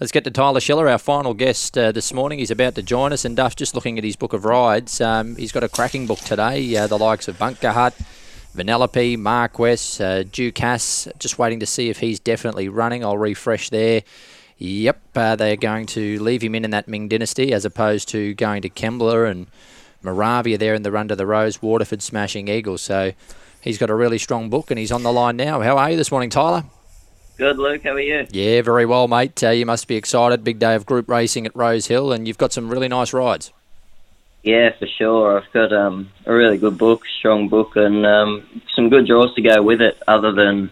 Let's get to Tyler Schiller, our final guest uh, this morning. He's about to join us. And Duff, just looking at his book of rides, um, he's got a cracking book today. Uh, the likes of Bunker Hunt, Vanellope, Marquess, uh, Ducasse. Just waiting to see if he's definitely running. I'll refresh there. Yep, uh, they're going to leave him in in that Ming Dynasty as opposed to going to Kembla and Moravia there in the run to the Rose, Waterford smashing Eagles. So he's got a really strong book and he's on the line now. How are you this morning, Tyler? Good, Luke. How are you? Yeah, very well, mate. Uh, you must be excited. Big day of group racing at Rosehill, and you've got some really nice rides. Yeah, for sure. I've got um, a really good book, strong book, and um, some good draws to go with it, other than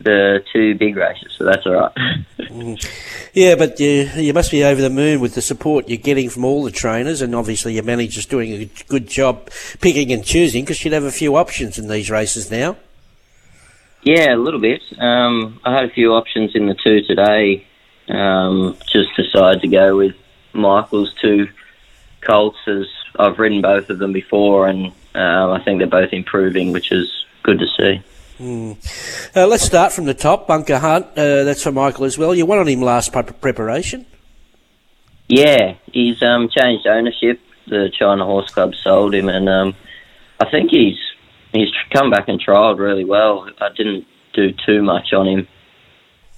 the two big races, so that's all right. yeah, but you, you must be over the moon with the support you're getting from all the trainers, and obviously your manager's doing a good job picking and choosing because you'd have a few options in these races now. Yeah, a little bit. Um, I had a few options in the two today. Um, just decided to go with Michael's two Colts as I've ridden both of them before, and uh, I think they're both improving, which is good to see. Mm. Uh, let's start from the top. Bunker Hunt, uh, that's for Michael as well. You won on him last pre- preparation. Yeah, he's um, changed ownership. The China Horse Club sold him, and um, I think he's he's come back and trialled really well. I didn't do too much on him.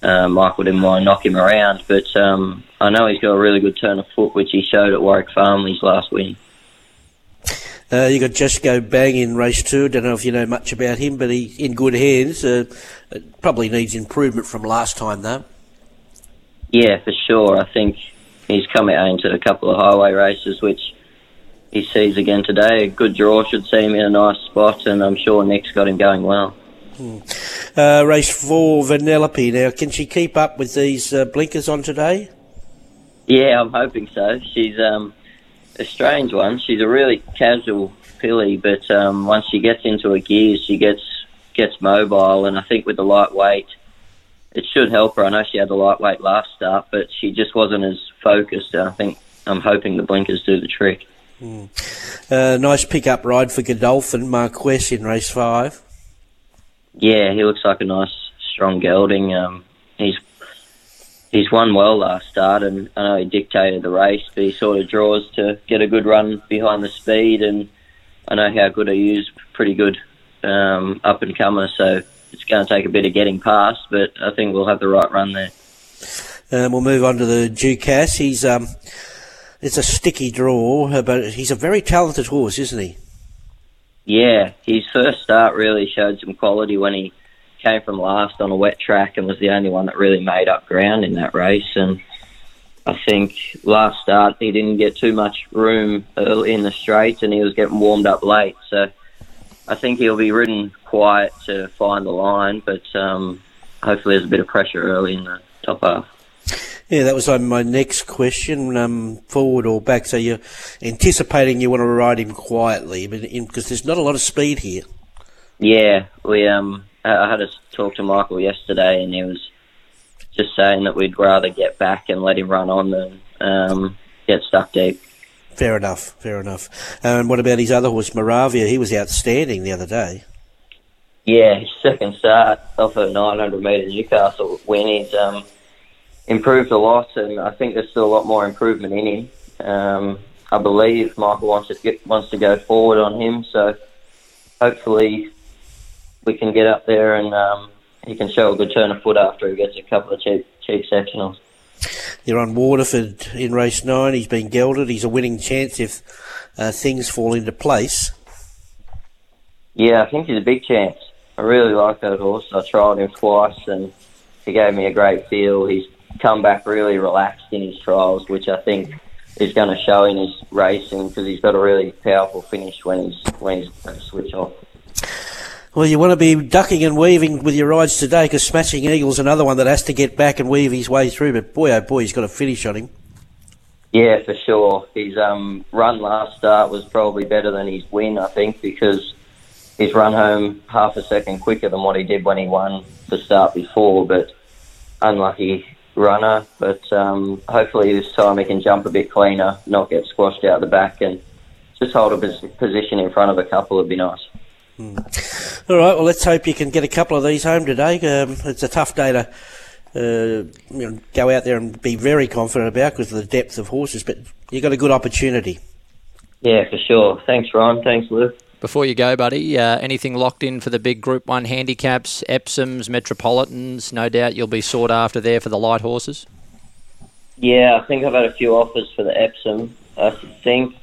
Uh, Michael didn't want to knock him around, but um, I know he's got a really good turn of foot, which he showed at Warwick Farm his last win. Uh, you got Just Go Bang in race two. Don't know if you know much about him, but he's in good hands. Uh, probably needs improvement from last time, though. Yeah, for sure. I think he's come out into a couple of highway races, which he sees again today. A good draw should see him in a nice spot, and I'm sure Nick's got him going well. Hmm. Uh, race four, Vanellope. Now, can she keep up with these uh, blinkers on today? Yeah, I'm hoping so. She's um, a strange one. She's a really casual filly, but um, once she gets into her gears, she gets gets mobile, and I think with the lightweight, it should help her. I know she had the lightweight last start, but she just wasn't as focused. I think I'm hoping the blinkers do the trick. Mm. Uh, nice pick-up ride for Godolphin, Marquess in race five. Yeah, he looks like a nice, strong gelding. Um, he's he's won well last start, and I know he dictated the race, but he sort of draws to get a good run behind the speed, and I know how good he is, pretty good um, up and comer, so it's going to take a bit of getting past, but I think we'll have the right run there. Um, we'll move on to the Ducasse. He's um, it's a sticky draw, but he's a very talented horse, isn't he? Yeah, his first start really showed some quality when he came from last on a wet track and was the only one that really made up ground in that race. And I think last start he didn't get too much room early in the straight and he was getting warmed up late. So I think he'll be ridden quiet to find the line, but um, hopefully there's a bit of pressure early in the top half. Yeah, that was um, my next question. Um, forward or back? So you're anticipating you want to ride him quietly, but because there's not a lot of speed here. Yeah, we um I had a talk to Michael yesterday, and he was just saying that we'd rather get back and let him run on than um, get stuck deep. Fair enough, fair enough. And what about his other horse, Moravia? He was outstanding the other day. Yeah, his second start off a 900 metre Newcastle win. He's um, improved a lot, and I think there's still a lot more improvement in him. Um, I believe Michael wants to get, wants to go forward on him, so hopefully we can get up there and um, he can show a good turn of foot after he gets a couple of cheap cheap sectionals. You're on Waterford in race nine. He's been gelded. He's a winning chance if uh, things fall into place. Yeah, I think he's a big chance. I really like that horse. I tried him twice and he gave me a great feel. He's come back really relaxed in his trials, which I think is going to show in his racing because he's got a really powerful finish when he's when he's switch off. Well, you want to be ducking and weaving with your rides today because Smashing Eagle's another one that has to get back and weave his way through. But boy, oh boy, he's got a finish on him. Yeah, for sure. His um, run last start was probably better than his win, I think, because he's run home half a second quicker than what he did when he won the start before. But unlucky runner. But um, hopefully this time he can jump a bit cleaner, not get squashed out the back, and just hold a position in front of a couple would be nice. Hmm. All right, well, let's hope you can get a couple of these home today. Um, it's a tough day to uh, you know, go out there and be very confident about because of the depth of horses. But you've got a good opportunity. Yeah, for sure. Thanks, Ron. Thanks, Luke. Before you go, buddy, uh, anything locked in for the big Group 1 handicaps, Epsoms, Metropolitans? No doubt you'll be sought after there for the light horses. Yeah, I think I've had a few offers for the Epsom. I think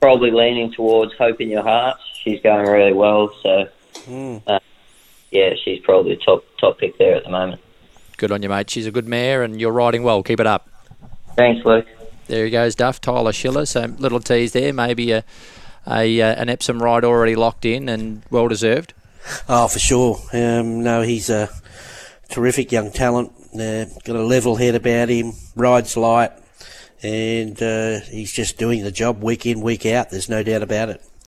probably leaning towards Hope in Your Heart. She's going really well, so Mm. uh, yeah, she's probably the top top pick there at the moment. Good on you, mate. She's a good mare, and you're riding well. Keep it up. Thanks, Luke. There he goes, Duff. Tyler Schiller. So little tease there. Maybe a, a uh, an Epsom ride already locked in and well deserved. Oh, for sure. Um, no, he's a terrific young talent. Uh, got a level head about him. Rides light, and uh, he's just doing the job week in, week out. There's no doubt about it.